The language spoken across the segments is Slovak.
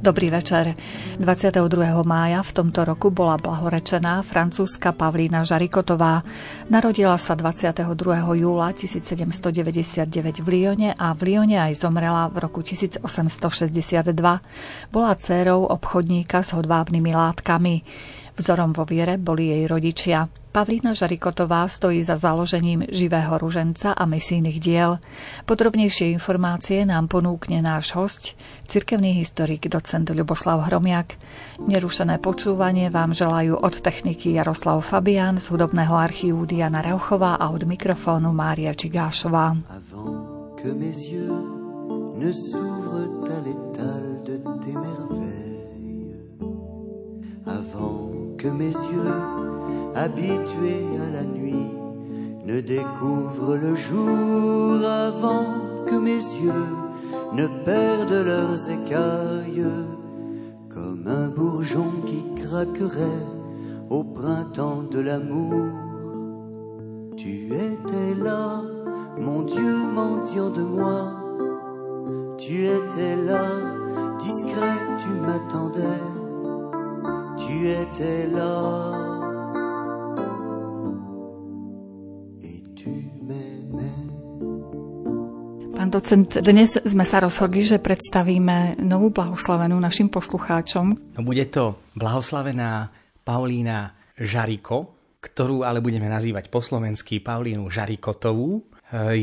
Dobrý večer. 22. mája v tomto roku bola blahorečená francúzska Pavlína Žarikotová. Narodila sa 22. júla 1799 v Lyone a v Lyone aj zomrela v roku 1862. Bola dcérou obchodníka s hodvábnymi látkami. Vzorom vo viere boli jej rodičia. Pavlína Žarikotová stojí za založením živého ruženca a misijných diel. Podrobnejšie informácie nám ponúkne náš host, cirkevný historik docent Ľuboslav Hromiak. Nerušené počúvanie vám želajú od techniky Jaroslav Fabian z hudobného archívu Diana Rauchová a od mikrofónu Mária Čigášová. Avant que mes yeux habitués à la nuit, ne découvrent le jour avant que mes yeux ne perdent leurs écailles, comme un bourgeon qui craquerait au printemps de l'amour. Tu étais là, mon Dieu mendiant de moi, tu étais là, discret, tu m'attendais, tu étais là. Pán docent, dnes sme sa rozhodli, že predstavíme novú blahoslavenú našim poslucháčom. No bude to blahoslavená Paulína Žariko, ktorú ale budeme nazývať po slovensky Paulínu Žarikotovú. E,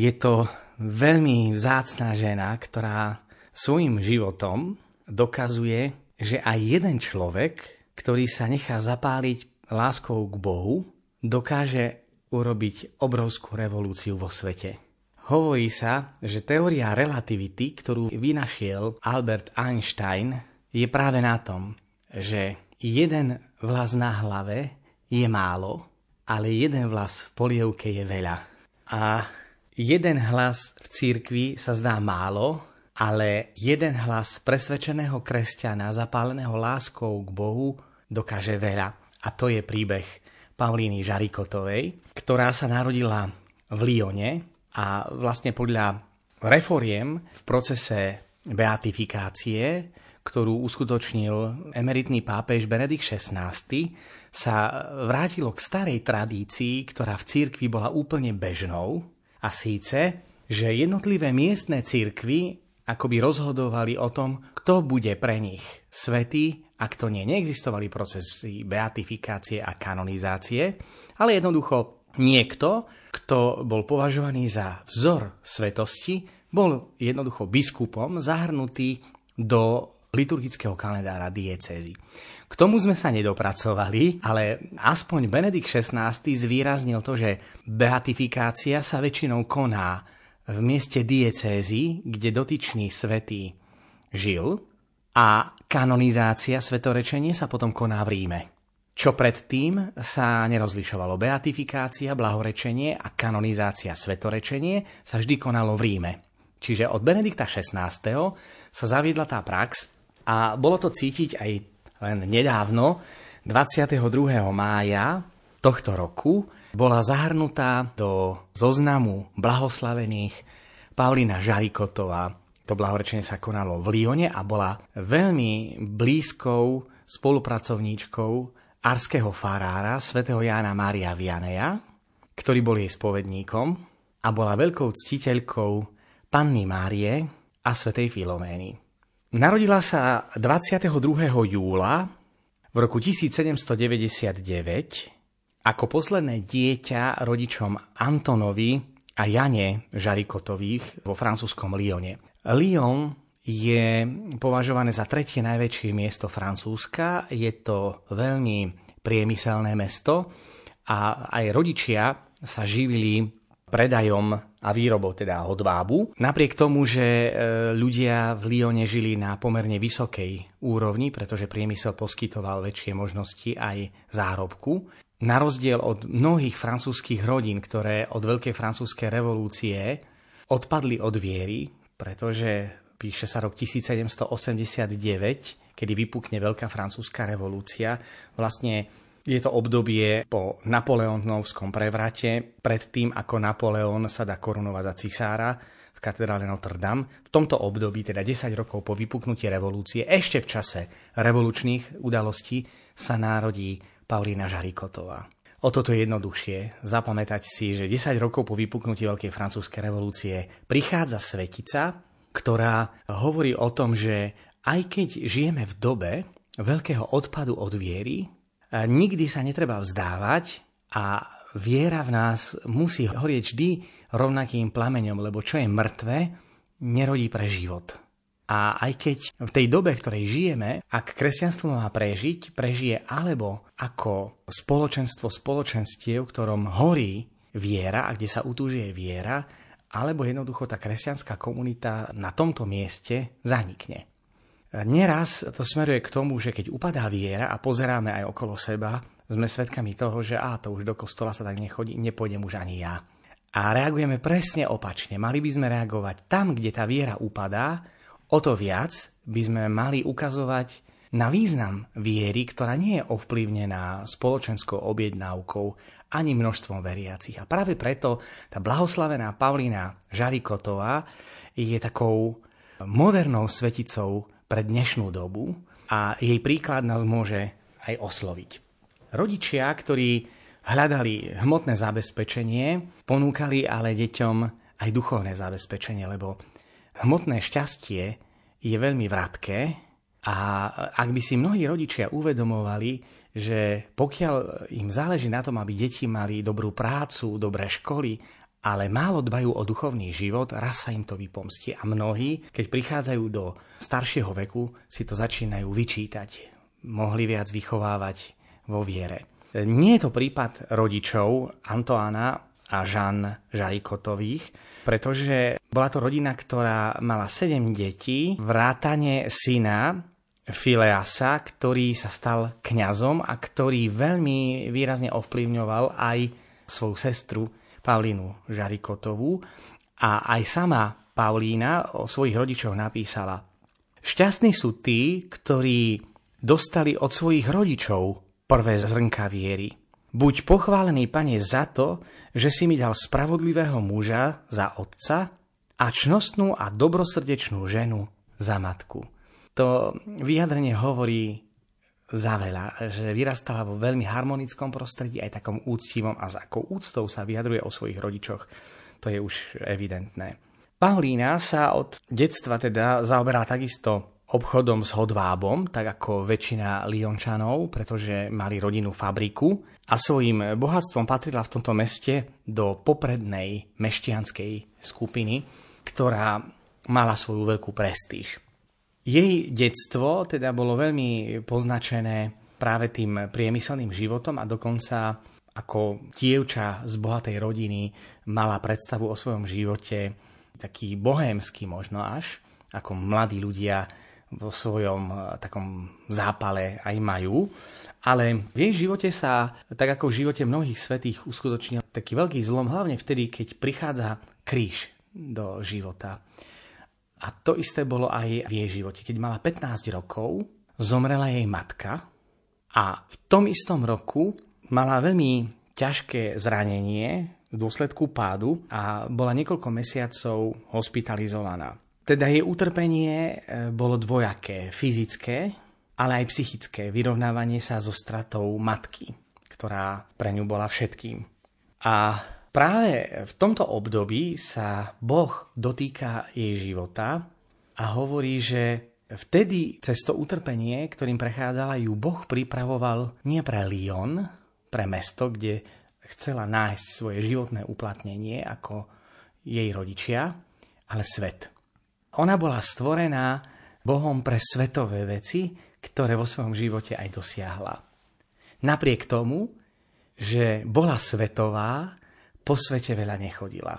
je to veľmi vzácná žena, ktorá svojim životom dokazuje, že aj jeden človek, ktorý sa nechá zapáliť láskou k Bohu, dokáže urobiť obrovskú revolúciu vo svete. Hovorí sa, že teória relativity, ktorú vynašiel Albert Einstein, je práve na tom, že jeden vlas na hlave je málo, ale jeden vlas v polievke je veľa. A jeden hlas v cirkvi sa zdá málo, ale jeden hlas presvedčeného kresťana, zapáleného láskou k Bohu, dokáže veľa. A to je príbeh Paulíny Žarikotovej, ktorá sa narodila v Lyone a vlastne podľa reforiem v procese beatifikácie, ktorú uskutočnil emeritný pápež Benedikt XVI, sa vrátilo k starej tradícii, ktorá v cirkvi bola úplne bežnou, a síce, že jednotlivé miestne cirkvy akoby rozhodovali o tom, kto bude pre nich svetý a kto nie. Neexistovali procesy beatifikácie a kanonizácie, ale jednoducho niekto, kto bol považovaný za vzor svetosti, bol jednoducho biskupom zahrnutý do liturgického kalendára diecézy. K tomu sme sa nedopracovali, ale aspoň Benedikt XVI zvýraznil to, že beatifikácia sa väčšinou koná v mieste diecézy, kde dotyčný svetý žil a kanonizácia, svetorečenie sa potom koná v Ríme čo predtým sa nerozlišovalo. Beatifikácia, blahorečenie a kanonizácia, svetorečenie sa vždy konalo v Ríme. Čiže od Benedikta XVI. sa zaviedla tá prax a bolo to cítiť aj len nedávno, 22. mája tohto roku, bola zahrnutá do zoznamu blahoslavených Paulina Žarikotová. To blahorečenie sa konalo v Lione a bola veľmi blízkou spolupracovníčkou arského farára svätého Jána Mária Vianeja, ktorý bol jej spovedníkom a bola veľkou ctiteľkou Panny Márie a svätej Filomény. Narodila sa 22. júla v roku 1799 ako posledné dieťa rodičom Antonovi a Jane Žarikotových vo francúzskom Lyone. Lyon je považované za tretie najväčšie miesto Francúzska. Je to veľmi priemyselné mesto a aj rodičia sa živili predajom a výrobou teda hodvábu. Napriek tomu, že e, ľudia v Lyone žili na pomerne vysokej úrovni, pretože priemysel poskytoval väčšie možnosti aj zárobku, na rozdiel od mnohých francúzskych rodín, ktoré od Veľkej francúzskej revolúcie odpadli od viery, pretože píše sa rok 1789, kedy vypukne Veľká francúzska revolúcia. Vlastne je to obdobie po Napoleónovskom prevrate, pred tým, ako Napoleon sa dá korunovať za cisára v katedrále Notre Dame. V tomto období, teda 10 rokov po vypuknutí revolúcie, ešte v čase revolučných udalostí, sa narodí Paulína Žarikotová. O toto je jednoduchšie zapamätať si, že 10 rokov po vypuknutí Veľkej francúzskej revolúcie prichádza svetica, ktorá hovorí o tom, že aj keď žijeme v dobe veľkého odpadu od viery, nikdy sa netreba vzdávať a viera v nás musí horieť vždy rovnakým plameňom, lebo čo je mŕtve, nerodí pre život. A aj keď v tej dobe, v ktorej žijeme, ak kresťanstvo má prežiť, prežije alebo ako spoločenstvo spoločenstiev, v ktorom horí viera a kde sa utúžuje viera, alebo jednoducho tá kresťanská komunita na tomto mieste zanikne. Neraz to smeruje k tomu, že keď upadá viera a pozeráme aj okolo seba, sme svedkami toho, že a to už do kostola sa tak nechodí, nepôjdem už ani ja. A reagujeme presne opačne. Mali by sme reagovať tam, kde tá viera upadá, o to viac by sme mali ukazovať na význam viery, ktorá nie je ovplyvnená spoločenskou objednávkou ani množstvom veriacich. A práve preto tá blahoslavená Paulína Žarikotová je takou modernou sveticou pre dnešnú dobu a jej príklad nás môže aj osloviť. Rodičia, ktorí hľadali hmotné zabezpečenie, ponúkali ale deťom aj duchovné zabezpečenie, lebo hmotné šťastie je veľmi vratké a ak by si mnohí rodičia uvedomovali, že pokiaľ im záleží na tom, aby deti mali dobrú prácu, dobré školy, ale málo dbajú o duchovný život, raz sa im to vypomstie. A mnohí, keď prichádzajú do staršieho veku, si to začínajú vyčítať. Mohli viac vychovávať vo viere. Nie je to prípad rodičov Antoána a Žan Žarikotových, pretože bola to rodina, ktorá mala 7 detí, vrátane syna Fileasa, ktorý sa stal kňazom a ktorý veľmi výrazne ovplyvňoval aj svoju sestru Paulínu Žarikotovú. A aj sama Paulína o svojich rodičoch napísala Šťastní sú tí, ktorí dostali od svojich rodičov prvé zrnka viery. Buď pochválený, pane, za to, že si mi dal spravodlivého muža za otca a čnostnú a dobrosrdečnú ženu za matku. To vyjadrenie hovorí za veľa, že vyrastala vo veľmi harmonickom prostredí, aj takom úctivom a za akou úctou sa vyjadruje o svojich rodičoch. To je už evidentné. Paulína sa od detstva teda zaoberá takisto obchodom s hodvábom, tak ako väčšina Liončanov, pretože mali rodinnú fabriku a svojim bohatstvom patrila v tomto meste do poprednej meštianskej skupiny, ktorá mala svoju veľkú prestíž. Jej detstvo teda bolo veľmi poznačené práve tým priemyselným životom a dokonca ako dievča z bohatej rodiny mala predstavu o svojom živote taký bohémsky možno až, ako mladí ľudia vo svojom eh, takom zápale aj majú. Ale v jej živote sa, tak ako v živote mnohých svetých, uskutočnil taký veľký zlom, hlavne vtedy, keď prichádza kríž do života. A to isté bolo aj v jej živote. Keď mala 15 rokov, zomrela jej matka a v tom istom roku mala veľmi ťažké zranenie v dôsledku pádu a bola niekoľko mesiacov hospitalizovaná. Teda jej utrpenie e, bolo dvojaké, fyzické, ale aj psychické, vyrovnávanie sa so stratou matky, ktorá pre ňu bola všetkým. A práve v tomto období sa Boh dotýka jej života a hovorí, že vtedy cez to utrpenie, ktorým prechádzala, ju Boh pripravoval nie pre Lyon, pre mesto, kde chcela nájsť svoje životné uplatnenie ako jej rodičia, ale svet. Ona bola stvorená Bohom pre svetové veci, ktoré vo svojom živote aj dosiahla. Napriek tomu, že bola svetová, po svete veľa nechodila.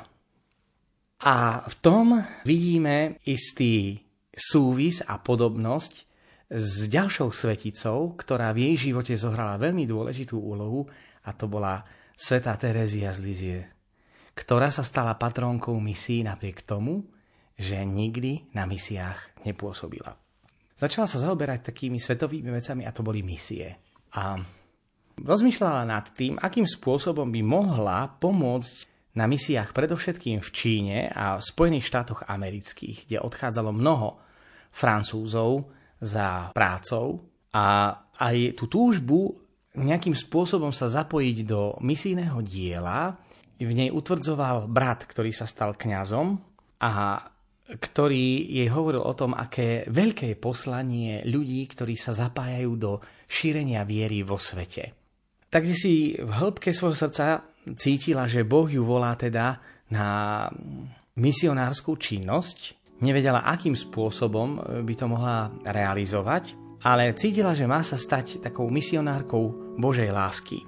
A v tom vidíme istý súvis a podobnosť s ďalšou sveticou, ktorá v jej živote zohrala veľmi dôležitú úlohu, a to bola svetá Terézia z Lizie, ktorá sa stala patrónkou misií napriek tomu, že nikdy na misiách nepôsobila. Začala sa zaoberať takými svetovými vecami a to boli misie. A rozmýšľala nad tým, akým spôsobom by mohla pomôcť na misiách predovšetkým v Číne a v Spojených štátoch amerických, kde odchádzalo mnoho Francúzov za prácou a aj tú túžbu nejakým spôsobom sa zapojiť do misijného diela v nej utvrdzoval brat, ktorý sa stal kňazom a ktorý jej hovoril o tom, aké veľké je poslanie ľudí, ktorí sa zapájajú do šírenia viery vo svete. Takže si v hĺbke svojho srdca cítila, že Boh ju volá teda na misionárskú činnosť. Nevedela, akým spôsobom by to mohla realizovať, ale cítila, že má sa stať takou misionárkou Božej lásky.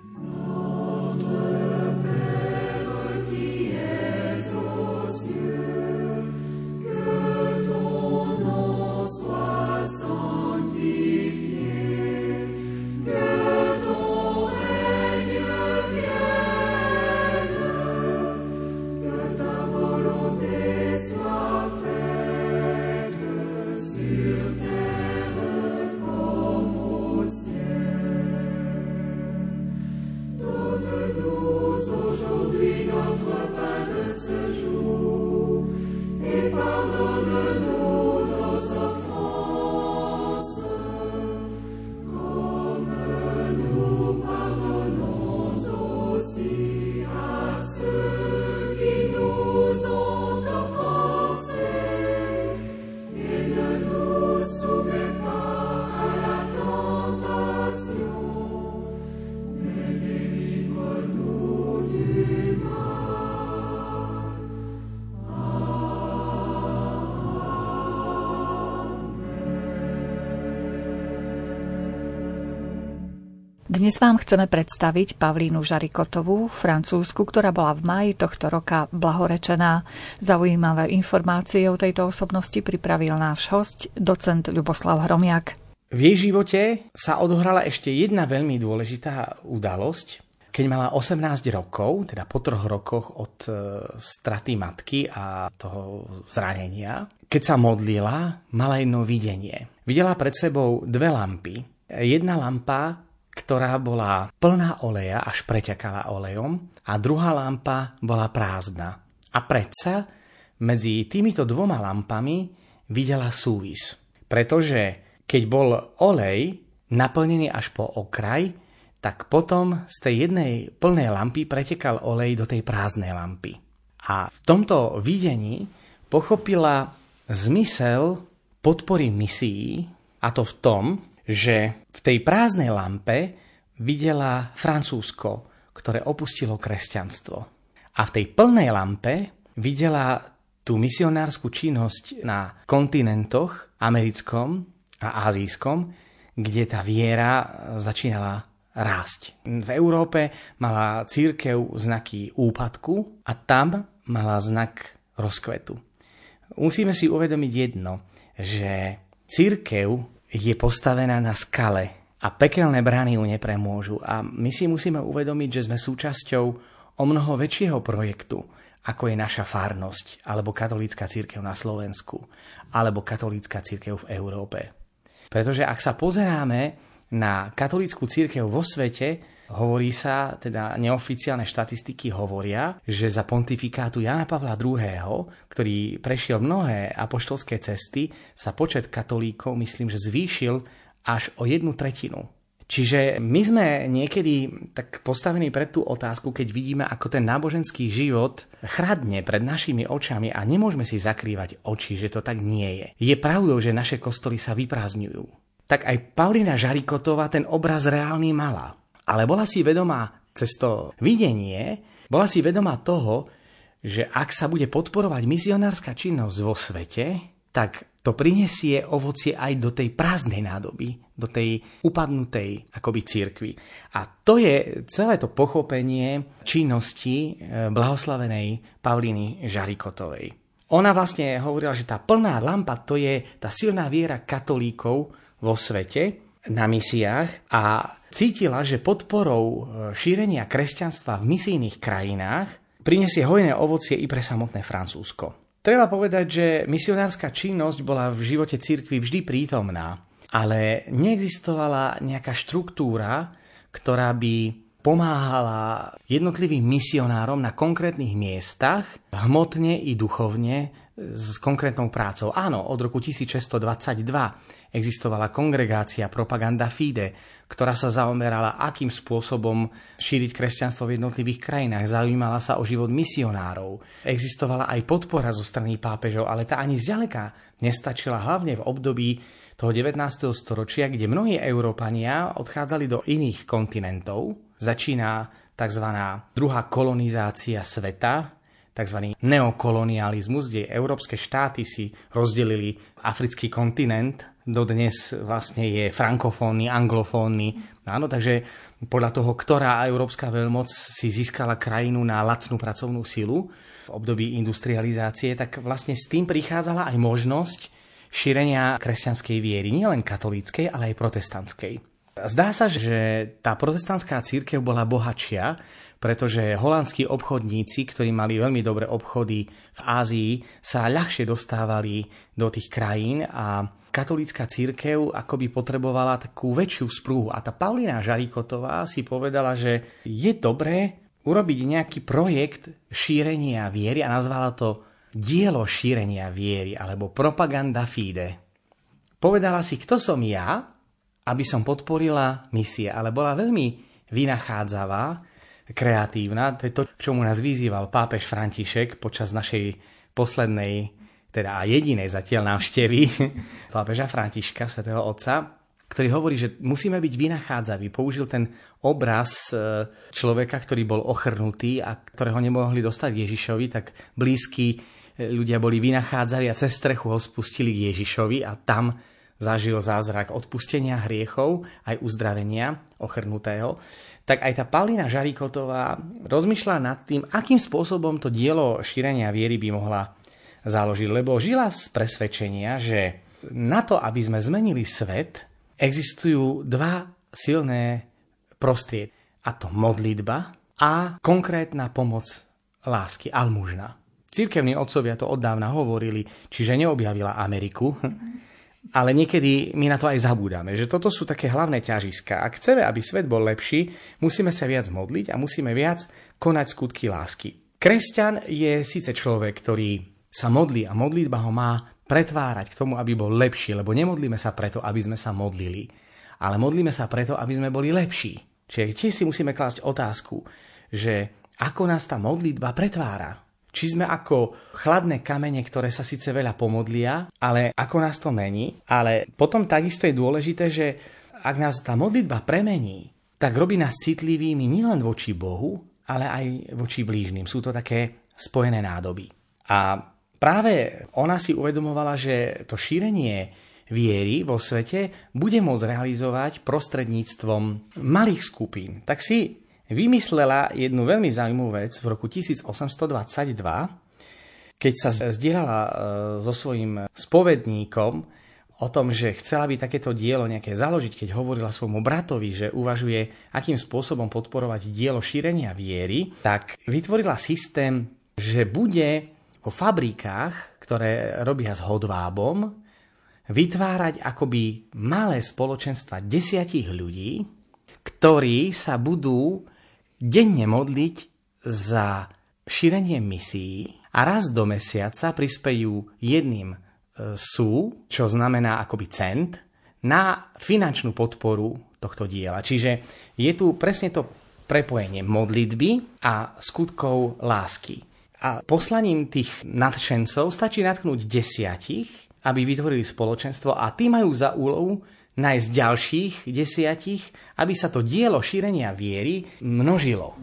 Dnes vám chceme predstaviť Pavlínu Žarikotovú, francúzsku, ktorá bola v maji tohto roka blahorečená. Zaujímavé informácie o tejto osobnosti pripravil náš host, docent Ľuboslav Hromiak. V jej živote sa odohrala ešte jedna veľmi dôležitá udalosť. Keď mala 18 rokov, teda po troch rokoch od e, straty matky a toho zranenia, keď sa modlila, mala jedno videnie. Videla pred sebou dve lampy. Jedna lampa ktorá bola plná oleja, až preťakala olejom a druhá lampa bola prázdna. A predsa medzi týmito dvoma lampami videla súvis. Pretože keď bol olej naplnený až po okraj, tak potom z tej jednej plnej lampy pretekal olej do tej prázdnej lampy. A v tomto videní pochopila zmysel podpory misií, a to v tom, že v tej prázdnej lampe videla Francúzsko, ktoré opustilo kresťanstvo. A v tej plnej lampe videla tú misionárskú činnosť na kontinentoch americkom a azijskom, kde tá viera začínala rásť. V Európe mala církev znaky úpadku a tam mala znak rozkvetu. Musíme si uvedomiť jedno, že církev je postavená na skale a pekelné brány ju nepremôžu. A my si musíme uvedomiť, že sme súčasťou o mnoho väčšieho projektu, ako je naša farnosť, alebo katolícka církev na Slovensku, alebo katolícka církev v Európe. Pretože ak sa pozeráme na katolícku církev vo svete, Hovorí sa, teda neoficiálne štatistiky hovoria, že za pontifikátu Jana Pavla II., ktorý prešiel mnohé apoštolské cesty, sa počet katolíkov, myslím, že zvýšil až o jednu tretinu. Čiže my sme niekedy tak postavení pred tú otázku, keď vidíme, ako ten náboženský život chradne pred našimi očami a nemôžeme si zakrývať oči, že to tak nie je. Je pravdou, že naše kostoly sa vyprázdňujú. Tak aj Paulina Žarikotová ten obraz reálny mala. Ale bola si vedomá cez to videnie, bola si vedomá toho, že ak sa bude podporovať misionárska činnosť vo svete, tak to prinesie ovocie aj do tej prázdnej nádoby, do tej upadnutej akoby církvy. A to je celé to pochopenie činnosti e, blahoslavenej Pavliny Žarikotovej. Ona vlastne hovorila, že tá plná lampa to je tá silná viera katolíkov vo svete na misiách a cítila, že podporou e, šírenia kresťanstva v misijných krajinách prinesie hojné ovocie i pre samotné Francúzsko. Treba povedať, že misionárska činnosť bola v živote cirkvi vždy prítomná, ale neexistovala nejaká štruktúra, ktorá by pomáhala jednotlivým misionárom na konkrétnych miestach, hmotne i duchovne, s konkrétnou prácou. Áno, od roku 1622 existovala kongregácia Propaganda Fide, ktorá sa zaomerala, akým spôsobom šíriť kresťanstvo v jednotlivých krajinách. Zaujímala sa o život misionárov. Existovala aj podpora zo strany pápežov, ale tá ani zďaleka nestačila hlavne v období toho 19. storočia, kde mnohí Európania odchádzali do iných kontinentov. Začína tzv. druhá kolonizácia sveta, tzv. neokolonializmus, kde európske štáty si rozdelili africký kontinent, dodnes vlastne je frankofónny, anglofónny. Áno, takže podľa toho, ktorá európska veľmoc si získala krajinu na lacnú pracovnú silu v období industrializácie, tak vlastne s tým prichádzala aj možnosť šírenia kresťanskej viery, nielen katolíckej, ale aj protestantskej. Zdá sa, že tá protestantská církev bola bohatšia, pretože holandskí obchodníci, ktorí mali veľmi dobré obchody v Ázii, sa ľahšie dostávali do tých krajín a katolícka církev akoby potrebovala takú väčšiu sprúhu. A tá Paulina Žarikotová si povedala, že je dobré urobiť nejaký projekt šírenia viery a nazvala to dielo šírenia viery alebo propaganda fide. Povedala si, kto som ja, aby som podporila misie, ale bola veľmi vynachádzavá, kreatívna. To je to, k čomu nás vyzýval pápež František počas našej poslednej, teda jedinej zatiaľ návštevy pápeža Františka, svätého Otca, ktorý hovorí, že musíme byť vynachádzaví. Použil ten obraz e, človeka, ktorý bol ochrnutý a ktorého nemohli dostať Ježišovi, tak blízky ľudia boli vynachádzali a cez strechu ho spustili k Ježišovi a tam zažil zázrak odpustenia hriechov aj uzdravenia ochrnutého, tak aj tá Paulina Žarikotová rozmýšľa nad tým, akým spôsobom to dielo šírenia viery by mohla založiť, lebo žila z presvedčenia, že na to, aby sme zmenili svet, existujú dva silné prostriedky. A to modlitba a konkrétna pomoc lásky, almužna. Cirkevní otcovia to od dávna hovorili, čiže neobjavila Ameriku, ale niekedy my na to aj zabúdame, že toto sú také hlavné ťažiska. Ak chceme, aby svet bol lepší, musíme sa viac modliť a musíme viac konať skutky lásky. Kresťan je síce človek, ktorý sa modlí a modlitba ho má pretvárať k tomu, aby bol lepší, lebo nemodlíme sa preto, aby sme sa modlili, ale modlíme sa preto, aby sme boli lepší. Čiže tiež si musíme klásť otázku, že ako nás tá modlitba pretvára. Či sme ako chladné kamene, ktoré sa síce veľa pomodlia, ale ako nás to mení. Ale potom takisto je dôležité, že ak nás tá modlitba premení, tak robí nás citlivými nielen voči Bohu, ale aj voči blížnym. Sú to také spojené nádoby. A práve ona si uvedomovala, že to šírenie viery vo svete bude môcť realizovať prostredníctvom malých skupín. Tak si vymyslela jednu veľmi zaujímavú vec v roku 1822, keď sa zdieľala e, so svojím spovedníkom o tom, že chcela by takéto dielo nejaké založiť, keď hovorila svojmu bratovi, že uvažuje, akým spôsobom podporovať dielo šírenia viery, tak vytvorila systém, že bude vo fabrikách, ktoré robia s hodvábom, vytvárať akoby malé spoločenstva desiatich ľudí, ktorí sa budú denne modliť za šírenie misií a raz do mesiaca prispejú jedným e, sú, čo znamená akoby cent, na finančnú podporu tohto diela. Čiže je tu presne to prepojenie modlitby a skutkov lásky. A poslaním tých nadšencov stačí natknúť desiatich, aby vytvorili spoločenstvo a tí majú za úlohu nájsť ďalších desiatich, aby sa to dielo šírenia viery množilo.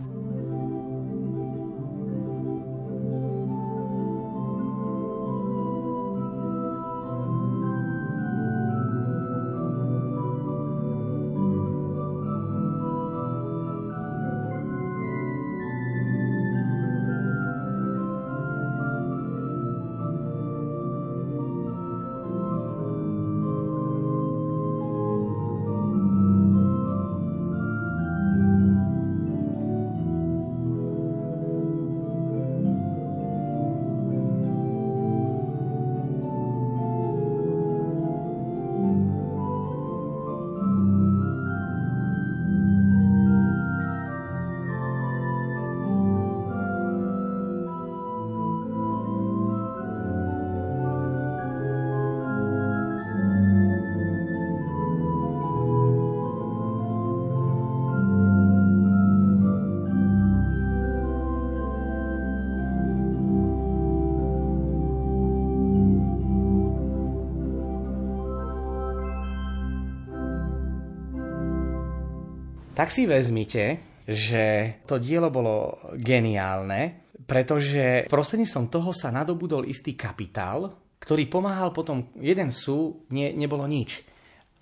Tak si vezmite, že to dielo bolo geniálne, pretože prostredníctvom toho sa nadobudol istý kapitál, ktorý pomáhal potom, jeden sú, nie, nebolo nič,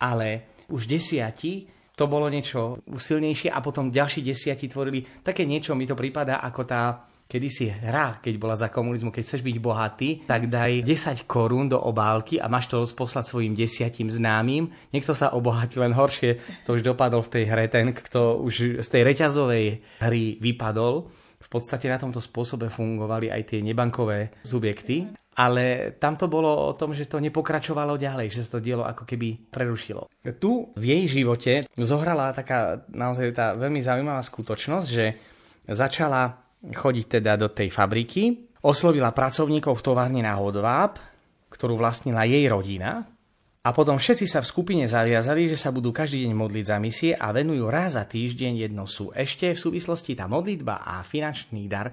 ale už desiati to bolo niečo silnejšie a potom ďalší desiati tvorili také niečo, mi to prípada ako tá kedysi hra, keď bola za komunizmu, keď chceš byť bohatý, tak daj 10 korún do obálky a máš to poslať svojim desiatim známym. Niekto sa obohatí len horšie, to už dopadol v tej hre, ten, kto už z tej reťazovej hry vypadol. V podstate na tomto spôsobe fungovali aj tie nebankové subjekty. Ale tam to bolo o tom, že to nepokračovalo ďalej, že sa to dielo ako keby prerušilo. Tu v jej živote zohrala taká naozaj tá veľmi zaujímavá skutočnosť, že začala chodiť teda do tej fabriky, oslovila pracovníkov v továrni na Hodváb, ktorú vlastnila jej rodina, a potom všetci sa v skupine zaviazali, že sa budú každý deň modliť za misie a venujú raz za týždeň jedno sú. Ešte v súvislosti tá modlitba a finančný dar,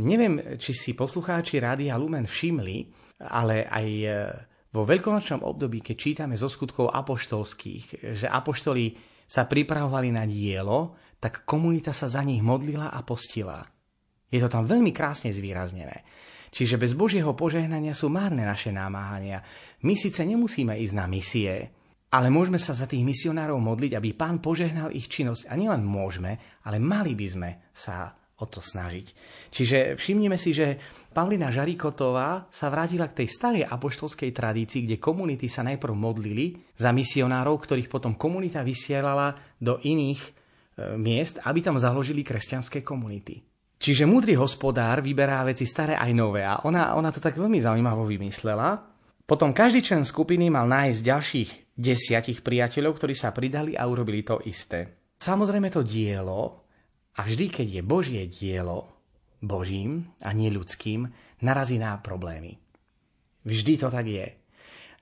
neviem, či si poslucháči Rádia Lumen všimli, ale aj e, vo veľkonočnom období, keď čítame zo skutkov apoštolských, že apoštoli sa pripravovali na dielo, tak komunita sa za nich modlila a postila. Je to tam veľmi krásne zvýraznené. Čiže bez Božieho požehnania sú márne naše námáhania. My síce nemusíme ísť na misie, ale môžeme sa za tých misionárov modliť, aby pán požehnal ich činnosť. A nielen môžeme, ale mali by sme sa o to snažiť. Čiže všimnime si, že Pavlina Žarikotová sa vrátila k tej starej apoštolskej tradícii, kde komunity sa najprv modlili za misionárov, ktorých potom komunita vysielala do iných e, miest, aby tam založili kresťanské komunity. Čiže múdry hospodár vyberá veci staré aj nové a ona, ona to tak veľmi zaujímavo vymyslela. Potom každý člen skupiny mal nájsť ďalších desiatich priateľov, ktorí sa pridali a urobili to isté. Samozrejme to dielo, a vždy keď je Božie dielo Božím a nie ľudským, narazí na problémy. Vždy to tak je.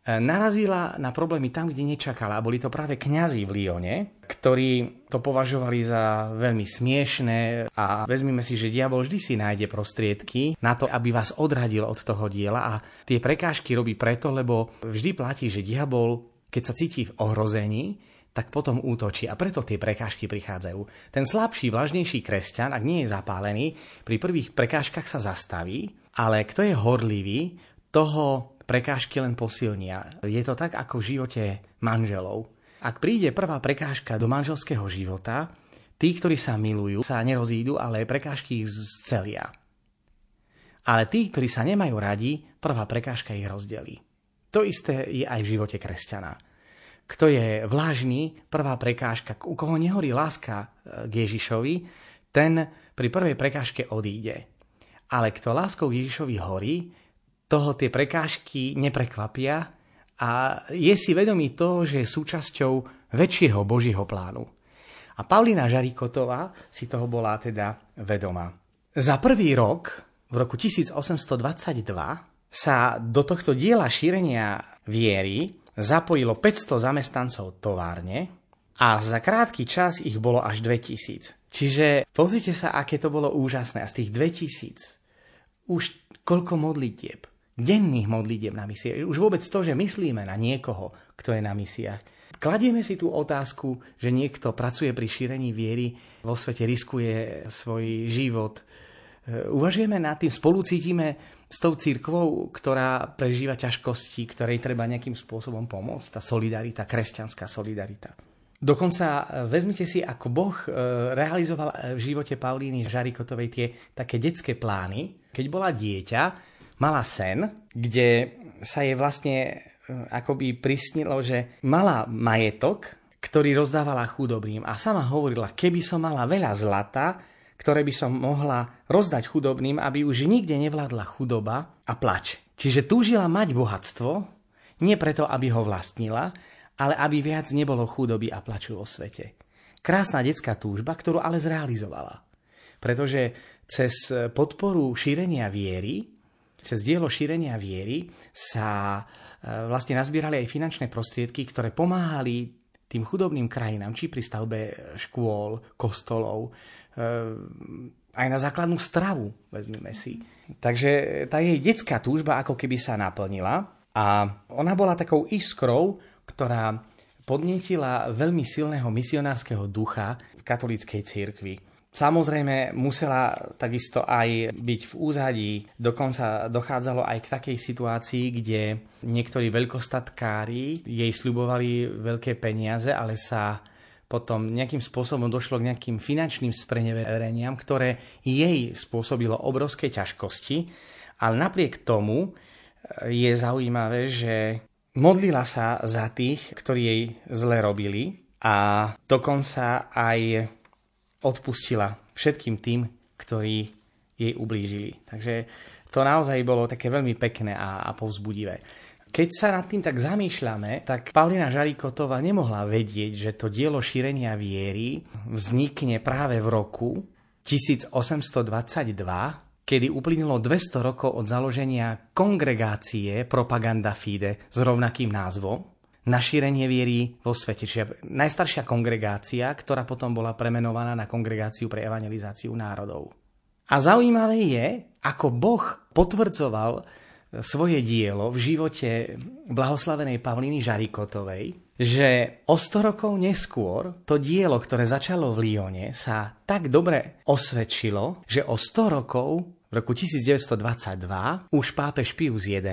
E, narazila na problémy tam, kde nečakala. A boli to práve kňazi v Lione, ktorí to považovali za veľmi smiešné a vezmime si, že diabol vždy si nájde prostriedky na to, aby vás odradil od toho diela a tie prekážky robí preto, lebo vždy platí, že diabol, keď sa cíti v ohrození, tak potom útočí a preto tie prekážky prichádzajú. Ten slabší, vlažnejší kresťan, ak nie je zapálený, pri prvých prekážkach sa zastaví, ale kto je horlivý, toho prekážky len posilnia. Je to tak ako v živote manželov. Ak príde prvá prekážka do manželského života, tí, ktorí sa milujú, sa nerozídu, ale prekážky ich zcelia. Ale tí, ktorí sa nemajú radi, prvá prekážka ich rozdelí. To isté je aj v živote kresťana. Kto je vlážny, prvá prekážka, u koho nehorí láska e, k Ježišovi, ten pri prvej prekážke odíde. Ale kto láskou k Ježišovi horí, toho tie prekážky neprekvapia a je si vedomý toho, že je súčasťou väčšieho Božieho plánu. A Paulina Žarikotová si toho bola teda vedomá. Za prvý rok, v roku 1822, sa do tohto diela šírenia viery zapojilo 500 zamestnancov továrne a za krátky čas ich bolo až 2000. Čiže pozrite sa, aké to bolo úžasné. A z tých 2000 už koľko modlitieb, denných modlitieb na misie. Už vôbec to, že myslíme na niekoho, kto je na misiách. Kladieme si tú otázku, že niekto pracuje pri šírení viery, vo svete riskuje svoj život. E, uvažujeme nad tým, spolucítime s tou církvou, ktorá prežíva ťažkosti, ktorej treba nejakým spôsobom pomôcť. Tá solidarita, kresťanská solidarita. Dokonca e, vezmite si, ako Boh e, realizoval v živote Paulíny Žarikotovej tie také detské plány. Keď bola dieťa, mala sen, kde sa jej vlastne e, akoby prisnilo, že mala majetok, ktorý rozdávala chudobným a sama hovorila, keby som mala veľa zlata, ktoré by som mohla rozdať chudobným, aby už nikde nevládla chudoba a plač. Čiže túžila mať bohatstvo, nie preto, aby ho vlastnila, ale aby viac nebolo chudoby a plaču vo svete. Krásna detská túžba, ktorú ale zrealizovala. Pretože cez podporu šírenia viery cez dielo šírenia viery sa e, vlastne nazbierali aj finančné prostriedky, ktoré pomáhali tým chudobným krajinám, či pri stavbe škôl, kostolov, e, aj na základnú stravu, vezmeme si. Takže tá jej detská túžba ako keby sa naplnila a ona bola takou iskrou, ktorá podnietila veľmi silného misionárskeho ducha katolíckej cirkvi. Samozrejme musela takisto aj byť v úzadí, dokonca dochádzalo aj k takej situácii, kde niektorí veľkostatkári jej sľubovali veľké peniaze, ale sa potom nejakým spôsobom došlo k nejakým finančným sprenevereniam, ktoré jej spôsobilo obrovské ťažkosti, ale napriek tomu je zaujímavé, že modlila sa za tých, ktorí jej zle robili a dokonca aj odpustila všetkým tým, ktorí jej ublížili. Takže to naozaj bolo také veľmi pekné a, a povzbudivé. Keď sa nad tým tak zamýšľame, tak Paulina Žarikotová nemohla vedieť, že to dielo šírenia viery vznikne práve v roku 1822, kedy uplynulo 200 rokov od založenia kongregácie Propaganda Fide s rovnakým názvom na šírenie viery vo svete. Čiže najstaršia kongregácia, ktorá potom bola premenovaná na kongregáciu pre evangelizáciu národov. A zaujímavé je, ako Boh potvrdzoval svoje dielo v živote blahoslavenej Pavliny Žarikotovej, že o 100 rokov neskôr to dielo, ktoré začalo v Lyone, sa tak dobre osvedčilo, že o 100 rokov, v roku 1922, už pápež Pius XI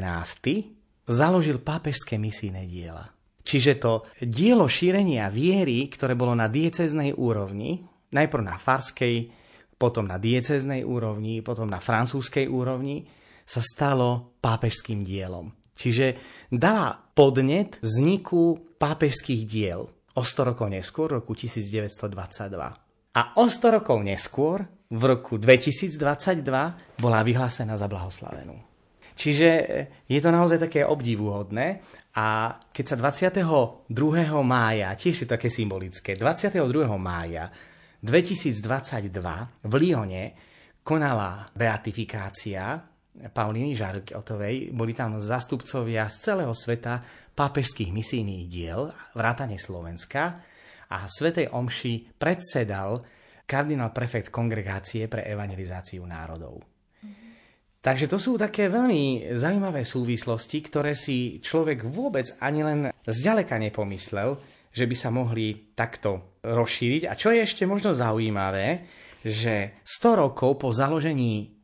založil pápežské misijné diela. Čiže to dielo šírenia viery, ktoré bolo na dieceznej úrovni, najprv na farskej, potom na dieceznej úrovni, potom na francúzskej úrovni, sa stalo pápežským dielom. Čiže dala podnet vzniku pápežských diel o 100 rokov neskôr, roku 1922. A o 100 rokov neskôr, v roku 2022, bola vyhlásená za blahoslavenú. Čiže je to naozaj také obdivuhodné a keď sa 22. mája, tiež je také symbolické, 22. mája 2022 v Lione konala beatifikácia Paulíny Žarkotovej. Boli tam zastupcovia z celého sveta pápežských misijných diel, vrátane Slovenska a Svetej Omši predsedal kardinál prefekt kongregácie pre evangelizáciu národov. Takže to sú také veľmi zaujímavé súvislosti, ktoré si človek vôbec ani len zďaleka nepomyslel, že by sa mohli takto rozšíriť. A čo je ešte možno zaujímavé, že 100 rokov po založení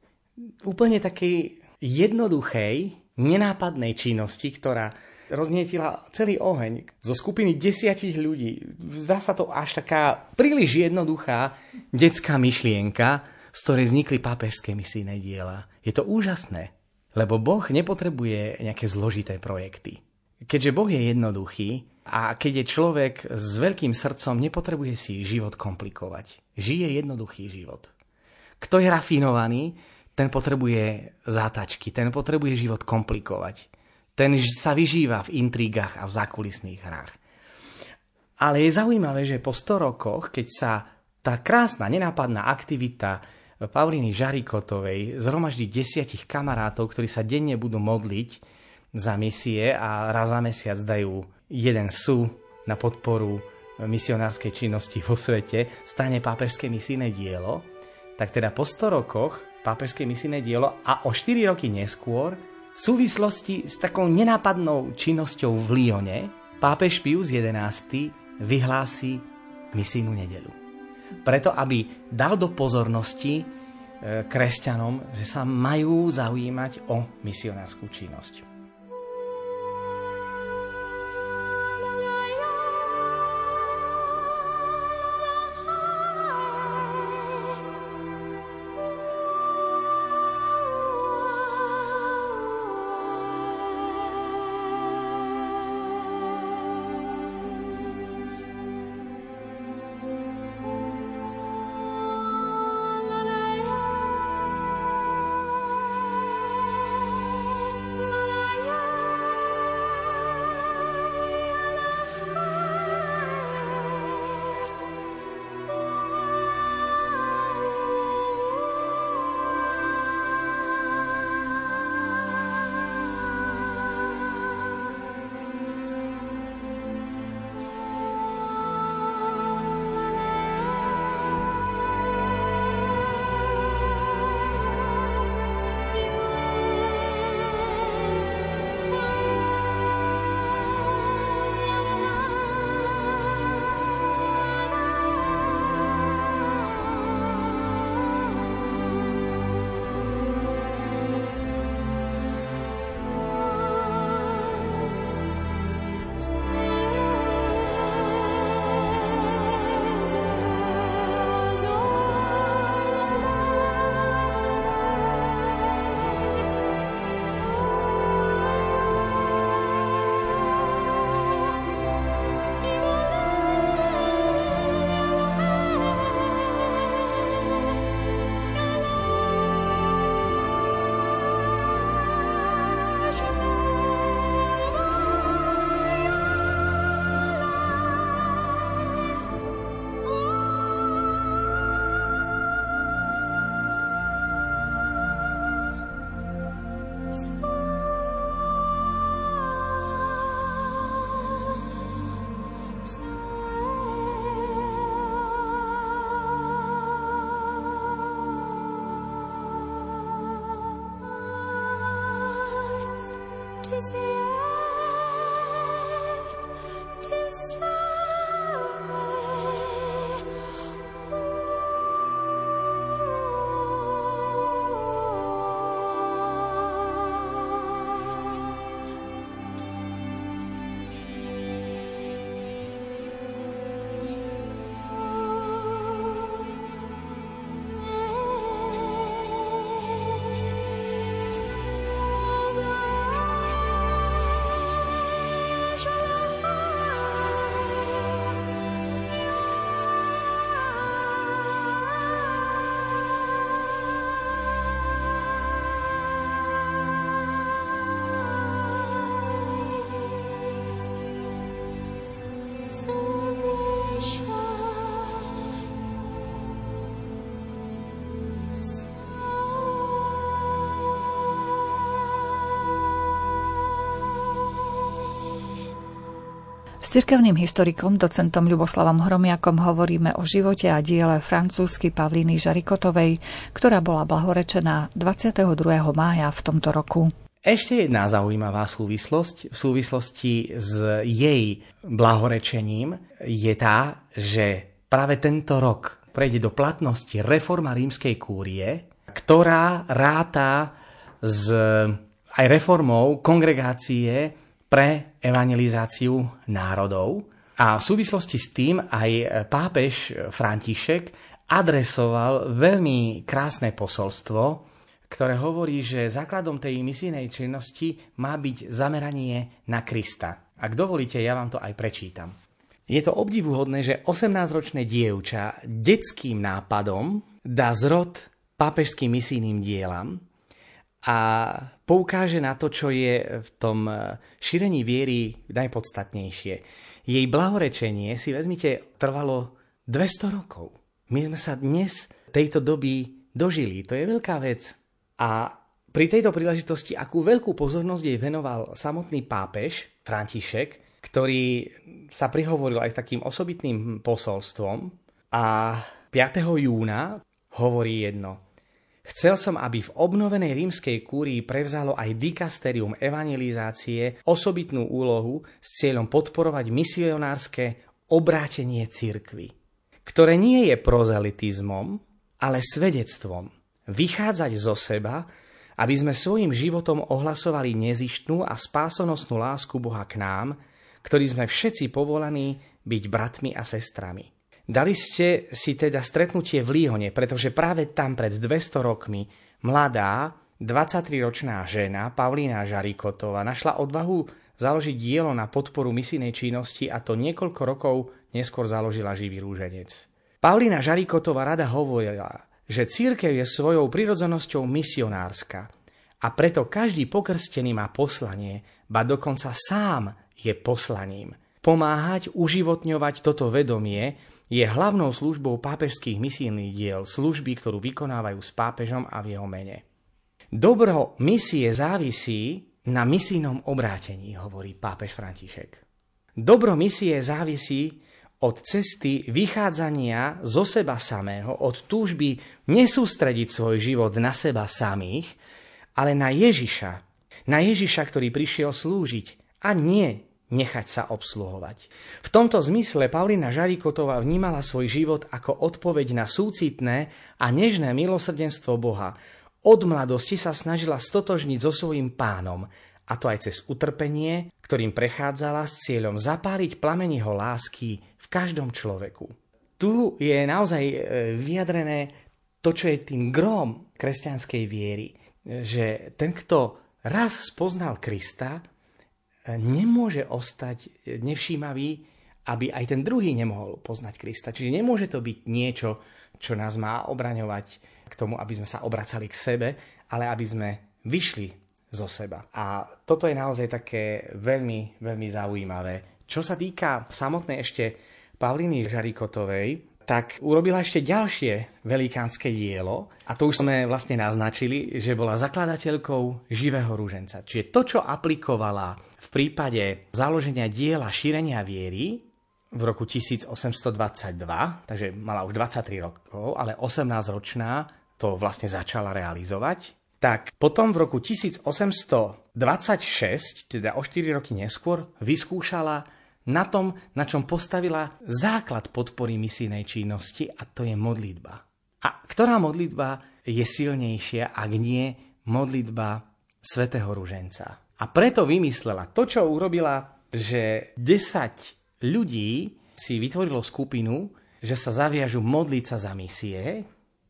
úplne takej jednoduchej, nenápadnej činnosti, ktorá roznietila celý oheň zo skupiny desiatich ľudí. Zdá sa to až taká príliš jednoduchá detská myšlienka, z ktorej vznikli pápežské misijné diela. Je to úžasné, lebo Boh nepotrebuje nejaké zložité projekty. Keďže Boh je jednoduchý a keď je človek s veľkým srdcom, nepotrebuje si život komplikovať. Žije jednoduchý život. Kto je rafinovaný, ten potrebuje zátačky, ten potrebuje život komplikovať. Ten sa vyžíva v intrigách a v zákulisných hrách. Ale je zaujímavé, že po 100 rokoch, keď sa tá krásna, nenápadná aktivita Paulíny Žarikotovej zhromaždiť desiatich kamarátov, ktorí sa denne budú modliť za misie a raz za mesiac dajú jeden sú na podporu misionárskej činnosti vo svete, stane pápežské misijné dielo, tak teda po 100 rokoch pápežské misijné dielo a o 4 roky neskôr v súvislosti s takou nenápadnou činnosťou v Lyone pápež Pius XI vyhlási misijnú nedelu. Preto, aby dal do pozornosti e, kresťanom, že sa majú zaujímať o misionárskú činnosť. Cirkevným historikom, docentom Ľuboslavom Hromiakom hovoríme o živote a diele francúzsky Pavlíny Žarikotovej, ktorá bola blahorečená 22. mája v tomto roku. Ešte jedna zaujímavá súvislosť v súvislosti s jej blahorečením je tá, že práve tento rok prejde do platnosti reforma rímskej kúrie, ktorá ráta s aj reformou kongregácie pre evangelizáciu národov. A v súvislosti s tým aj pápež František adresoval veľmi krásne posolstvo, ktoré hovorí, že základom tej misijnej činnosti má byť zameranie na Krista. Ak dovolíte, ja vám to aj prečítam. Je to obdivuhodné, že 18-ročné dievča detským nápadom dá zrod pápežským misijným dielam a poukáže na to, čo je v tom e, šírení viery najpodstatnejšie. Jej blahorečenie si vezmite trvalo 200 rokov. My sme sa dnes tejto doby dožili. To je veľká vec. A pri tejto príležitosti, akú veľkú pozornosť jej venoval samotný pápež František, ktorý sa prihovoril aj s takým osobitným posolstvom a 5. júna hovorí jedno. Chcel som, aby v obnovenej rímskej kúrii prevzalo aj dikasterium evangelizácie osobitnú úlohu s cieľom podporovať misionárske obrátenie cirkvy, ktoré nie je prozelitizmom, ale svedectvom. Vychádzať zo seba, aby sme svojim životom ohlasovali nezištnú a spásonosnú lásku Boha k nám, ktorí sme všetci povolaní byť bratmi a sestrami. Dali ste si teda stretnutie v Líhone, pretože práve tam pred 200 rokmi mladá 23-ročná žena Pavlína Žarikotová našla odvahu založiť dielo na podporu misijnej činnosti a to niekoľko rokov neskôr založila živý rúženec. Pavlína Žarikotová rada hovorila, že církev je svojou prirodzenosťou misionárska a preto každý pokrstený má poslanie, ba dokonca sám je poslaním. Pomáhať uživotňovať toto vedomie je hlavnou službou pápežských misijných diel, služby, ktorú vykonávajú s pápežom a v jeho mene. Dobro misie závisí na misijnom obrátení, hovorí pápež František. Dobro misie závisí od cesty vychádzania zo seba samého, od túžby nesústrediť svoj život na seba samých, ale na Ježiša. Na Ježiša, ktorý prišiel slúžiť a nie nechať sa obsluhovať. V tomto zmysle Paulina Žarikotová vnímala svoj život ako odpoveď na súcitné a nežné milosrdenstvo Boha. Od mladosti sa snažila stotožniť so svojím pánom, a to aj cez utrpenie, ktorým prechádzala s cieľom zapáliť plamen jeho lásky v každom človeku. Tu je naozaj e, vyjadrené to, čo je tým grom kresťanskej viery, že ten, kto raz spoznal Krista, nemôže ostať nevšímavý, aby aj ten druhý nemohol poznať Krista. Čiže nemôže to byť niečo, čo nás má obraňovať k tomu, aby sme sa obracali k sebe, ale aby sme vyšli zo seba. A toto je naozaj také veľmi, veľmi zaujímavé. Čo sa týka samotnej ešte Pavliny Žarikotovej, tak urobila ešte ďalšie velikánske dielo a to už sme vlastne naznačili, že bola zakladateľkou živého rúženca. Čiže to, čo aplikovala v prípade založenia diela šírenia viery v roku 1822, takže mala už 23 rokov, ale 18-ročná to vlastne začala realizovať, tak potom v roku 1826, teda o 4 roky neskôr, vyskúšala na tom, na čom postavila základ podpory misijnej činnosti a to je modlitba. A ktorá modlitba je silnejšia, ak nie modlitba svätého Ruženca. A preto vymyslela to, čo urobila, že 10 ľudí si vytvorilo skupinu, že sa zaviažu modliť sa za misie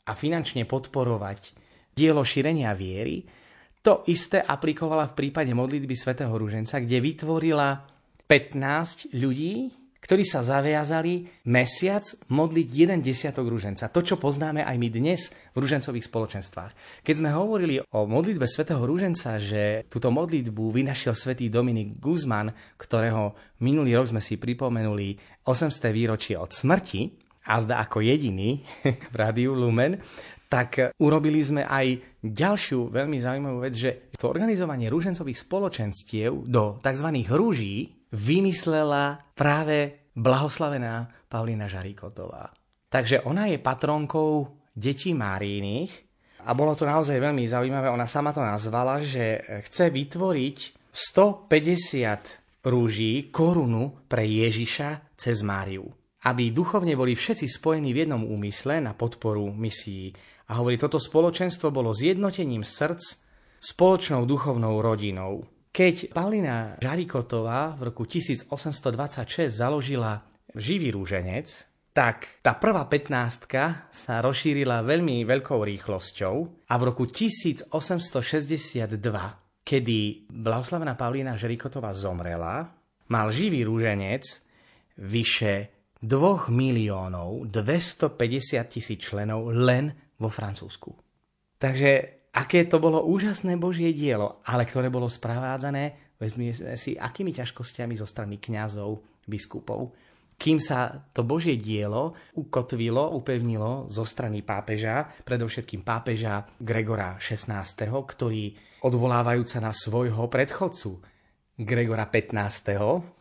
a finančne podporovať dielo šírenia viery, to isté aplikovala v prípade modlitby svätého Rúženca, kde vytvorila 15 ľudí, ktorí sa zaviazali mesiac modliť jeden desiatok rúženca. To, čo poznáme aj my dnes v rúžencových spoločenstvách. Keď sme hovorili o modlitbe svätého rúženca, že túto modlitbu vynašiel svätý Dominik Guzman, ktorého minulý rok sme si pripomenuli 800. výročie od smrti, a zda ako jediný v Rádiu Lumen, tak urobili sme aj ďalšiu veľmi zaujímavú vec, že to organizovanie rúžencových spoločenstiev do tzv. rúží vymyslela práve blahoslavená Paulina Žarikotová. Takže ona je patronkou detí Máriných a bolo to naozaj veľmi zaujímavé. Ona sama to nazvala, že chce vytvoriť 150 rúží korunu pre Ježiša cez Máriu. Aby duchovne boli všetci spojení v jednom úmysle na podporu misií a hovorí, toto spoločenstvo bolo zjednotením srdc spoločnou duchovnou rodinou. Keď Paulina Žarikotová v roku 1826 založila živý rúženec, tak tá prvá 15 sa rozšírila veľmi veľkou rýchlosťou a v roku 1862, kedy blahoslavená Paulina Žarikotová zomrela, mal živý rúženec vyše 2 miliónov 250 tisíc členov len vo Francúzsku. Takže aké to bolo úžasné Božie dielo, ale ktoré bolo správádzané, vezmeme si, akými ťažkosťami zo strany kňazov, biskupov, kým sa to Božie dielo ukotvilo, upevnilo zo strany pápeža, predovšetkým pápeža Gregora XVI, ktorý odvolávajúca na svojho predchodcu Gregora XV,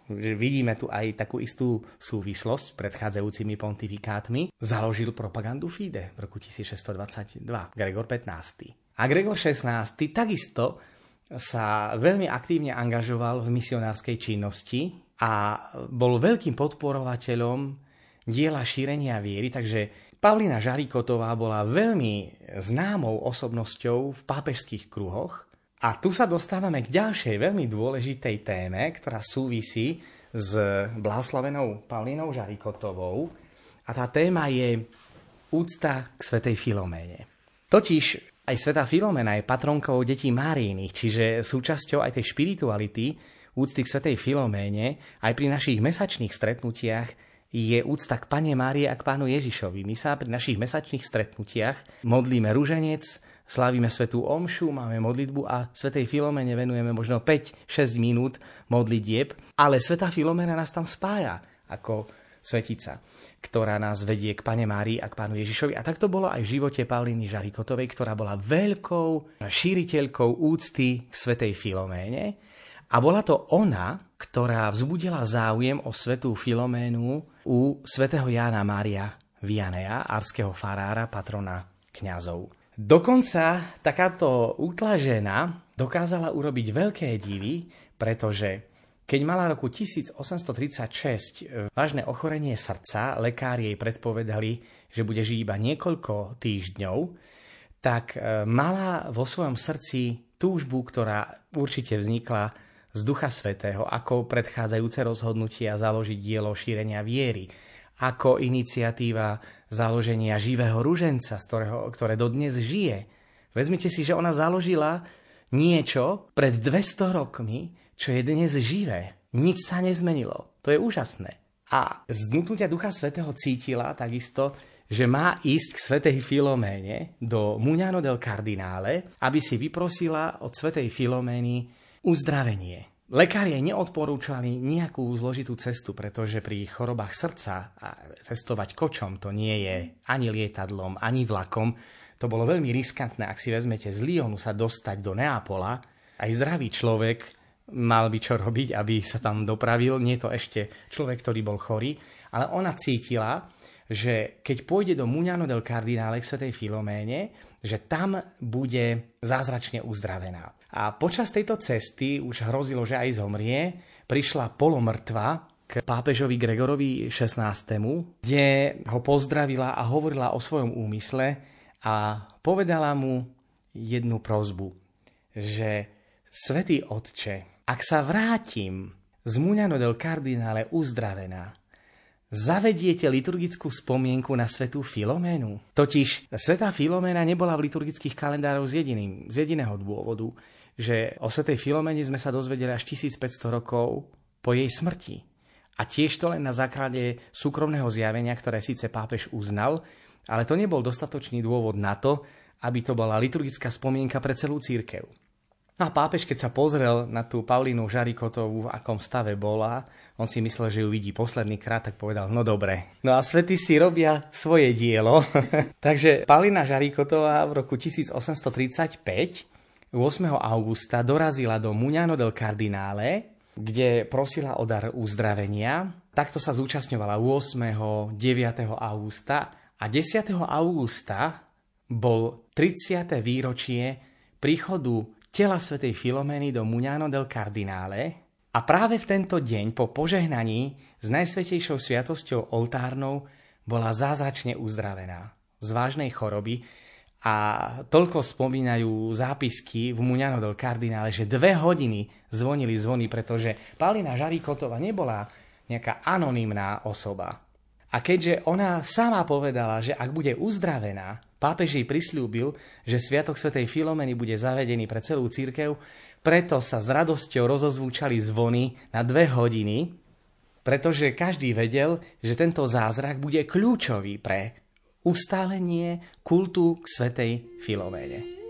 že vidíme tu aj takú istú súvislosť s predchádzajúcimi pontifikátmi, založil propagandu FIDE v roku 1622, Gregor XV. A Gregor XVI takisto sa veľmi aktívne angažoval v misionárskej činnosti a bol veľkým podporovateľom diela šírenia viery, takže Pavlina Žarikotová bola veľmi známou osobnosťou v pápežských kruhoch a tu sa dostávame k ďalšej veľmi dôležitej téme, ktorá súvisí s blahoslavenou Paulínou Žarikotovou. A tá téma je úcta k svetej Filoméne. Totiž aj sveta Filomena je patronkou detí Máriiných, čiže súčasťou aj tej špirituality úcty k svetej Filoméne, aj pri našich mesačných stretnutiach je úcta k Pane Márie a k Pánu Ježišovi. My sa pri našich mesačných stretnutiach modlíme rúženec, slávime svetú omšu, máme modlitbu a svetej Filomene venujeme možno 5-6 minút modlitieb, ale svetá Filomena nás tam spája ako svetica, ktorá nás vedie k Pane Márii a k Pánu Ježišovi. A tak to bolo aj v živote Paulíny Žarikotovej, ktorá bola veľkou šíriteľkou úcty k svetej Filoméne. A bola to ona, ktorá vzbudila záujem o svetú Filoménu u svätého Jána Mária Vianea, arského farára, patrona kňazov. Dokonca takáto útla žena dokázala urobiť veľké divy, pretože keď mala roku 1836 vážne ochorenie srdca, lekári jej predpovedali, že bude žiť iba niekoľko týždňov, tak e, mala vo svojom srdci túžbu, ktorá určite vznikla z Ducha Svetého, ako predchádzajúce rozhodnutia založiť dielo šírenia viery, ako iniciatíva založenia živého ruženca, z ktorého, ktoré dodnes žije. Vezmite si, že ona založila niečo pred 200 rokmi, čo je dnes živé. Nič sa nezmenilo. To je úžasné. A z dnutia Ducha Svetého cítila takisto, že má ísť k Svetej Filoméne do Muňano del Cardinále, aby si vyprosila od Svetej Filomény uzdravenie. Lekári neodporúčali nejakú zložitú cestu, pretože pri chorobách srdca a cestovať kočom to nie je ani lietadlom, ani vlakom. To bolo veľmi riskantné, ak si vezmete z Lyonu sa dostať do Neapola. Aj zdravý človek mal by čo robiť, aby sa tam dopravil. Nie to ešte človek, ktorý bol chorý. Ale ona cítila, že keď pôjde do Muňano del Cardinale k svetej Filoméne, že tam bude zázračne uzdravená. A počas tejto cesty už hrozilo, že aj zomrie, prišla polomrtva k pápežovi Gregorovi XVI, kde ho pozdravila a hovorila o svojom úmysle a povedala mu jednu prozbu, že Svetý Otče, ak sa vrátim z Muňano del Cardinale uzdravená, zavediete liturgickú spomienku na svetú Filoménu. Totiž svetá Filoména nebola v liturgických kalendároch z, jediným, z jediného dôvodu, že o svetej Filoméne sme sa dozvedeli až 1500 rokov po jej smrti. A tiež to len na základe súkromného zjavenia, ktoré síce pápež uznal, ale to nebol dostatočný dôvod na to, aby to bola liturgická spomienka pre celú církev. No a pápež, keď sa pozrel na tú Paulínu Žarikotovú, v akom stave bola, on si myslel, že ju vidí posledný krát, tak povedal, no dobre. No a svety si robia svoje dielo. Takže Paulína Žarikotová v roku 1835 8. augusta dorazila do Muňano del Cardinale, kde prosila o dar uzdravenia. Takto sa zúčastňovala 8. 9. augusta a 10. augusta bol 30. výročie príchodu tela svätej Filomény do Muňano del Cardinale a práve v tento deň po požehnaní s najsvetejšou sviatosťou oltárnou bola zázračne uzdravená z vážnej choroby a toľko spomínajú zápisky v Muňano del Cardinale, že dve hodiny zvonili zvony, pretože Paulina Žarikotová nebola nejaká anonymná osoba. A keďže ona sama povedala, že ak bude uzdravená, Pápež jej prislúbil, že Sviatok svätej Filomeny bude zavedený pre celú církev, preto sa s radosťou rozozvúčali zvony na dve hodiny, pretože každý vedel, že tento zázrak bude kľúčový pre ustálenie kultu k svätej Filoméne.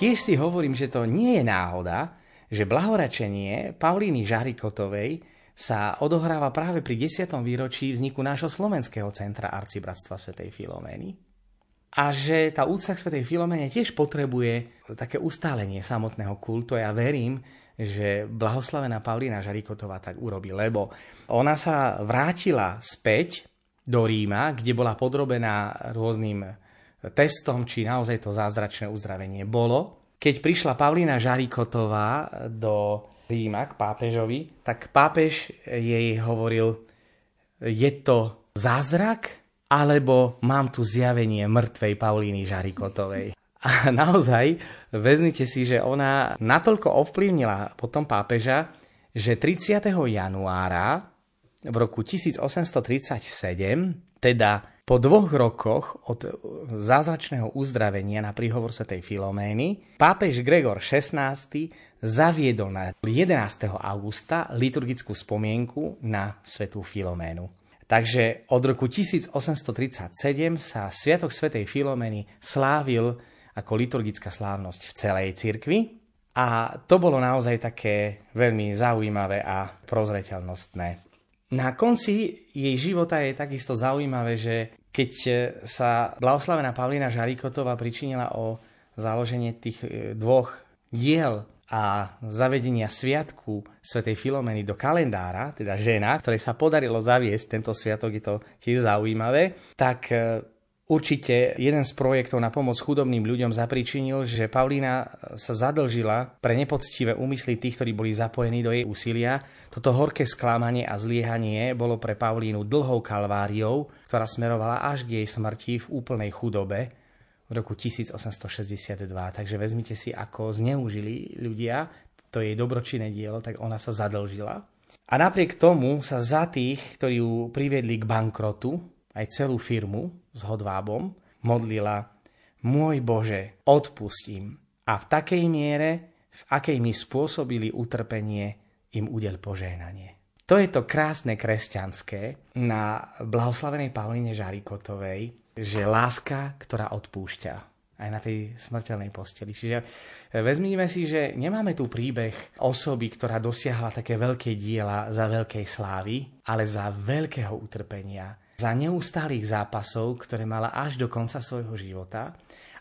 Tiež si hovorím, že to nie je náhoda, že blahoračenie Paulíny Žarikotovej sa odohráva práve pri 10. výročí vzniku nášho slovenského centra Arcibratstva svätej Filomény. A že tá úcta k svätej Filomene tiež potrebuje také ustálenie samotného kultu. Ja verím, že blahoslavená Paulína Žarikotová tak urobí, lebo ona sa vrátila späť do Ríma, kde bola podrobená rôznym testom, či naozaj to zázračné uzdravenie bolo. Keď prišla Pavlína Žarikotová do Ríma k pápežovi, tak pápež jej hovoril, je to zázrak, alebo mám tu zjavenie mŕtvej Paulíny Žarikotovej. A naozaj, vezmite si, že ona natoľko ovplyvnila potom pápeža, že 30. januára v roku 1837, teda po dvoch rokoch od zázračného uzdravenia na príhovor svätej Filomény pápež Gregor XVI zaviedol na 11. augusta liturgickú spomienku na svetú Filoménu. Takže od roku 1837 sa Sviatok svätej Filomény slávil ako liturgická slávnosť v celej cirkvi a to bolo naozaj také veľmi zaujímavé a prozreteľnostné. Na konci jej života je takisto zaujímavé, že keď e, sa blahoslavená Pavlína Žarikotová pričinila o založenie tých e, dvoch diel a zavedenia sviatku svätej Filomeny do kalendára, teda žena, ktorej sa podarilo zaviesť tento sviatok, je to tiež zaujímavé, tak e, Určite jeden z projektov na pomoc chudobným ľuďom zapričinil, že Paulína sa zadlžila pre nepoctivé úmysly tých, ktorí boli zapojení do jej úsilia. Toto horké sklamanie a zliehanie bolo pre Paulínu dlhou kalváriou, ktorá smerovala až k jej smrti v úplnej chudobe v roku 1862. Takže vezmite si, ako zneužili ľudia to jej dobročinné dielo, tak ona sa zadlžila. A napriek tomu sa za tých, ktorí ju priviedli k bankrotu, aj celú firmu, s hodvábom, modlila Môj Bože, odpustím a v takej miere, v akej mi spôsobili utrpenie, im udel požehnanie. To je to krásne kresťanské na blahoslavenej Pavline Žarikotovej, že láska, ktorá odpúšťa aj na tej smrteľnej posteli. Čiže e, vezmíme si, že nemáme tu príbeh osoby, ktorá dosiahla také veľké diela za veľkej slávy, ale za veľkého utrpenia, za neustálých zápasov, ktoré mala až do konca svojho života.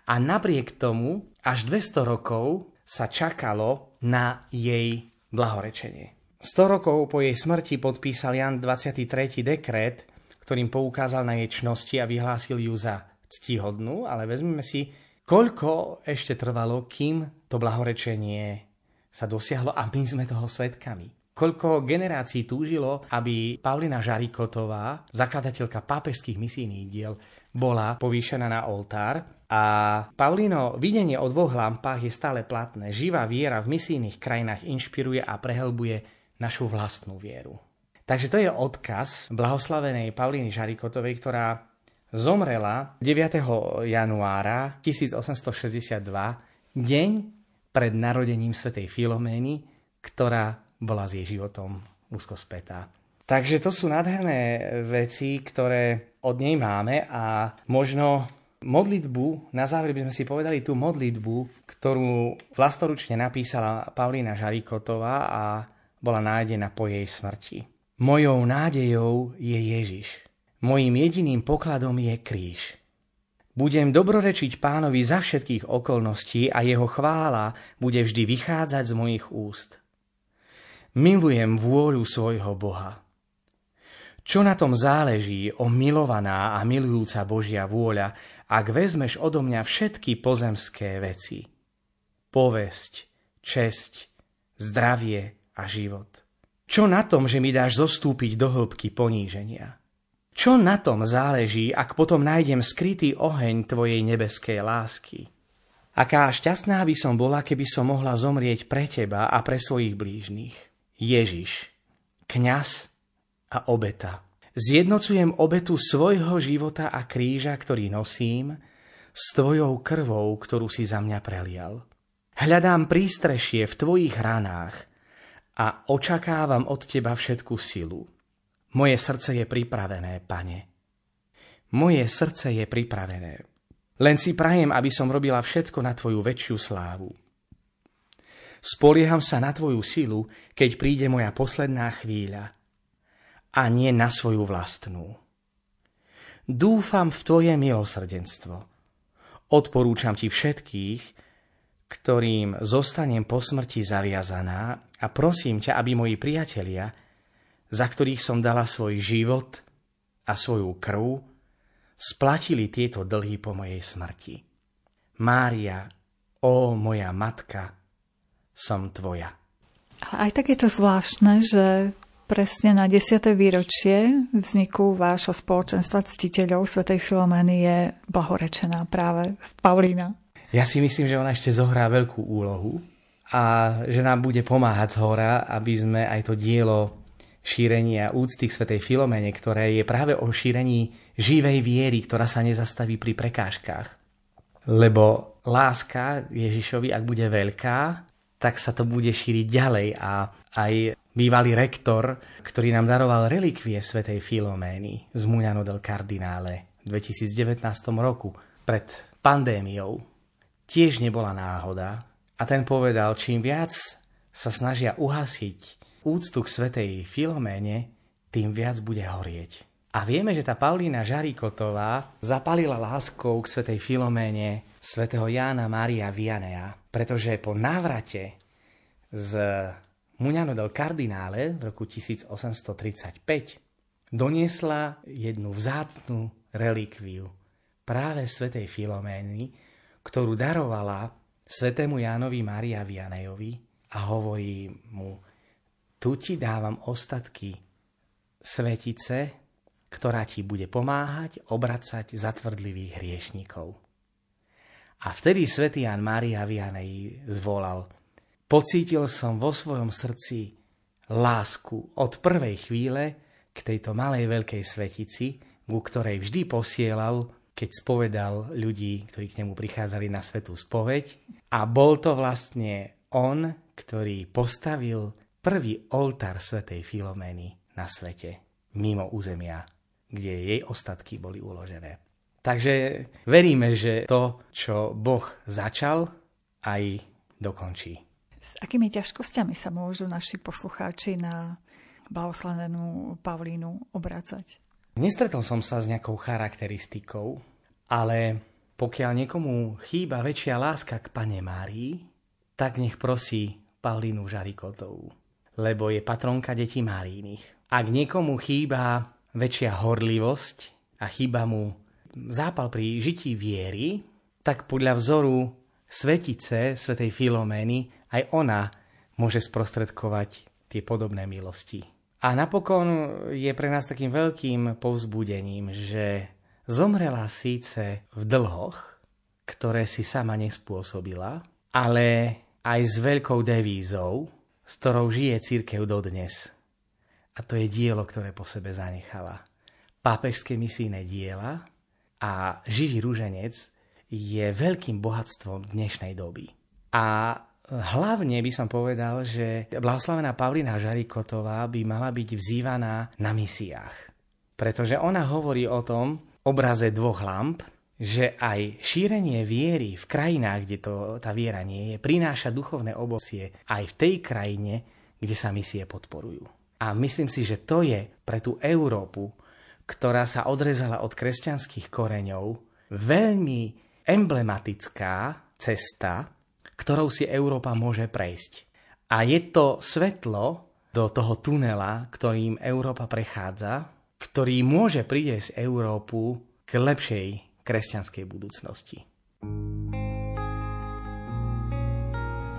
A napriek tomu až 200 rokov sa čakalo na jej blahorečenie. 100 rokov po jej smrti podpísal Jan 23. dekret, ktorým poukázal na jej čnosti a vyhlásil ju za ctihodnú, ale vezmeme si, koľko ešte trvalo, kým to blahorečenie sa dosiahlo a my sme toho svetkami. Koľko generácií túžilo, aby Paulina Žarikotová, zakladateľka pápežských misijných diel, bola povýšená na oltár. A Paulino videnie o dvoch lampách je stále platné. Živá viera v misijných krajinách inšpiruje a prehlbuje našu vlastnú vieru. Takže to je odkaz blahoslavenej Paulíny Žarikotovej, ktorá zomrela 9. januára 1862, deň pred narodením svätej Filomény, ktorá bola s jej životom úzko spätá. Takže to sú nádherné veci, ktoré od nej máme a možno modlitbu, na záver by sme si povedali tú modlitbu, ktorú vlastoručne napísala Paulína Žarikotová a bola nájdená po jej smrti. Mojou nádejou je Ježiš. Mojím jediným pokladom je kríž. Budem dobrorečiť pánovi za všetkých okolností a jeho chvála bude vždy vychádzať z mojich úst. Milujem vôľu svojho Boha. Čo na tom záleží, o milovaná a milujúca Božia vôľa, ak vezmeš odo mňa všetky pozemské veci? Povesť, česť, zdravie a život. Čo na tom, že mi dáš zostúpiť do hĺbky poníženia? Čo na tom záleží, ak potom nájdem skrytý oheň tvojej nebeskej lásky? Aká šťastná by som bola, keby som mohla zomrieť pre teba a pre svojich blížnych. Ježiš, kňaz a obeta. Zjednocujem obetu svojho života a kríža, ktorý nosím, s tvojou krvou, ktorú si za mňa prelial. Hľadám prístrešie v tvojich ranách a očakávam od teba všetku silu. Moje srdce je pripravené, pane. Moje srdce je pripravené. Len si prajem, aby som robila všetko na tvoju väčšiu slávu. Spolieham sa na tvoju silu, keď príde moja posledná chvíľa a nie na svoju vlastnú. Dúfam v tvoje milosrdenstvo. Odporúčam ti všetkých, ktorým zostanem po smrti zaviazaná a prosím ťa, aby moji priatelia, za ktorých som dala svoj život a svoju krv, splatili tieto dlhy po mojej smrti. Mária, ó moja matka, som tvoja. Aj tak je to zvláštne, že presne na 10. výročie vzniku vášho spoločenstva ctiteľov Svetej Filomény je blahorečená práve Paulína. Ja si myslím, že ona ešte zohrá veľkú úlohu a že nám bude pomáhať z hora, aby sme aj to dielo šírenia úcty k Svetej Filomene, ktoré je práve o šírení živej viery, ktorá sa nezastaví pri prekážkach. Lebo láska Ježišovi, ak bude veľká, tak sa to bude šíriť ďalej a aj bývalý rektor, ktorý nám daroval relikvie svätej Filomény z Muňano del Cardinale v 2019 roku pred pandémiou, tiež nebola náhoda a ten povedal, čím viac sa snažia uhasiť úctu k svätej Filoméne, tým viac bude horieť. A vieme, že tá Paulína Žarikotová zapalila láskou k svätej Filoméne svätého Jána Mária Vianea, pretože po návrate z Muňano del Cardinale v roku 1835 doniesla jednu vzácnú relikviu práve svätej Filomény, ktorú darovala svetému Jánovi Mária Vianejovi a hovorí mu, tu ti dávam ostatky svetice, ktorá ti bude pomáhať obracať zatvrdlivých hriešníkov. A vtedy svätý Jan Mária Vianej zvolal Pocítil som vo svojom srdci lásku od prvej chvíle k tejto malej veľkej svetici, ku ktorej vždy posielal, keď spovedal ľudí, ktorí k nemu prichádzali na svetú spoveď. A bol to vlastne on, ktorý postavil prvý oltár svetej Filomény na svete, mimo územia, kde jej ostatky boli uložené. Takže veríme, že to, čo Boh začal, aj dokončí. S akými ťažkosťami sa môžu naši poslucháči na blahoslavenú Pavlínu obracať? Nestretol som sa s nejakou charakteristikou, ale pokiaľ niekomu chýba väčšia láska k Pane Márii, tak nech prosí Pavlínu Žarikotovú, lebo je patronka detí Márínych. Ak niekomu chýba väčšia horlivosť a chýba mu zápal pri žití viery, tak podľa vzoru svetice, svetej Filomény, aj ona môže sprostredkovať tie podobné milosti. A napokon je pre nás takým veľkým povzbudením, že zomrela síce v dlhoch, ktoré si sama nespôsobila, ale aj s veľkou devízou, s ktorou žije církev dodnes. A to je dielo, ktoré po sebe zanechala. Pápežské misijné diela, a živý rúženec je veľkým bohatstvom dnešnej doby. A hlavne by som povedal, že blahoslavená Pavlina Žarikotová by mala byť vzývaná na misiách. Pretože ona hovorí o tom obraze dvoch lamp, že aj šírenie viery v krajinách, kde to, tá viera nie je, prináša duchovné obocie aj v tej krajine, kde sa misie podporujú. A myslím si, že to je pre tú Európu ktorá sa odrezala od kresťanských koreňov, veľmi emblematická cesta, ktorou si Európa môže prejsť. A je to svetlo do toho tunela, ktorým Európa prechádza, ktorý môže priviesť Európu k lepšej kresťanskej budúcnosti.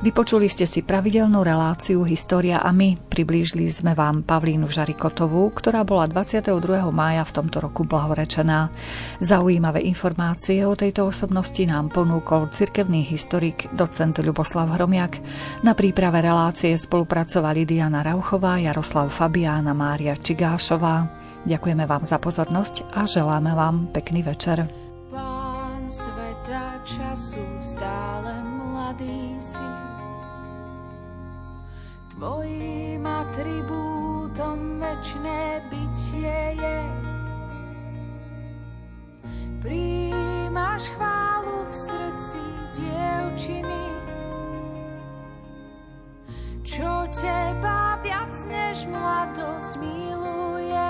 Vypočuli ste si pravidelnú reláciu História a my. Priblížili sme vám Pavlínu Žarikotovú, ktorá bola 22. mája v tomto roku blahorečená. Zaujímavé informácie o tejto osobnosti nám ponúkol cirkevný historik docent Ľuboslav Hromiak. Na príprave relácie spolupracovali Diana Rauchová, Jaroslav Fabián a Mária Čigášová. Ďakujeme vám za pozornosť a želáme vám pekný večer. Pán sveta času stále Tvojím atribútom večné bytie je. Príjmaš chválu v srdci dievčiny, čo teba viac než mladosť miluje.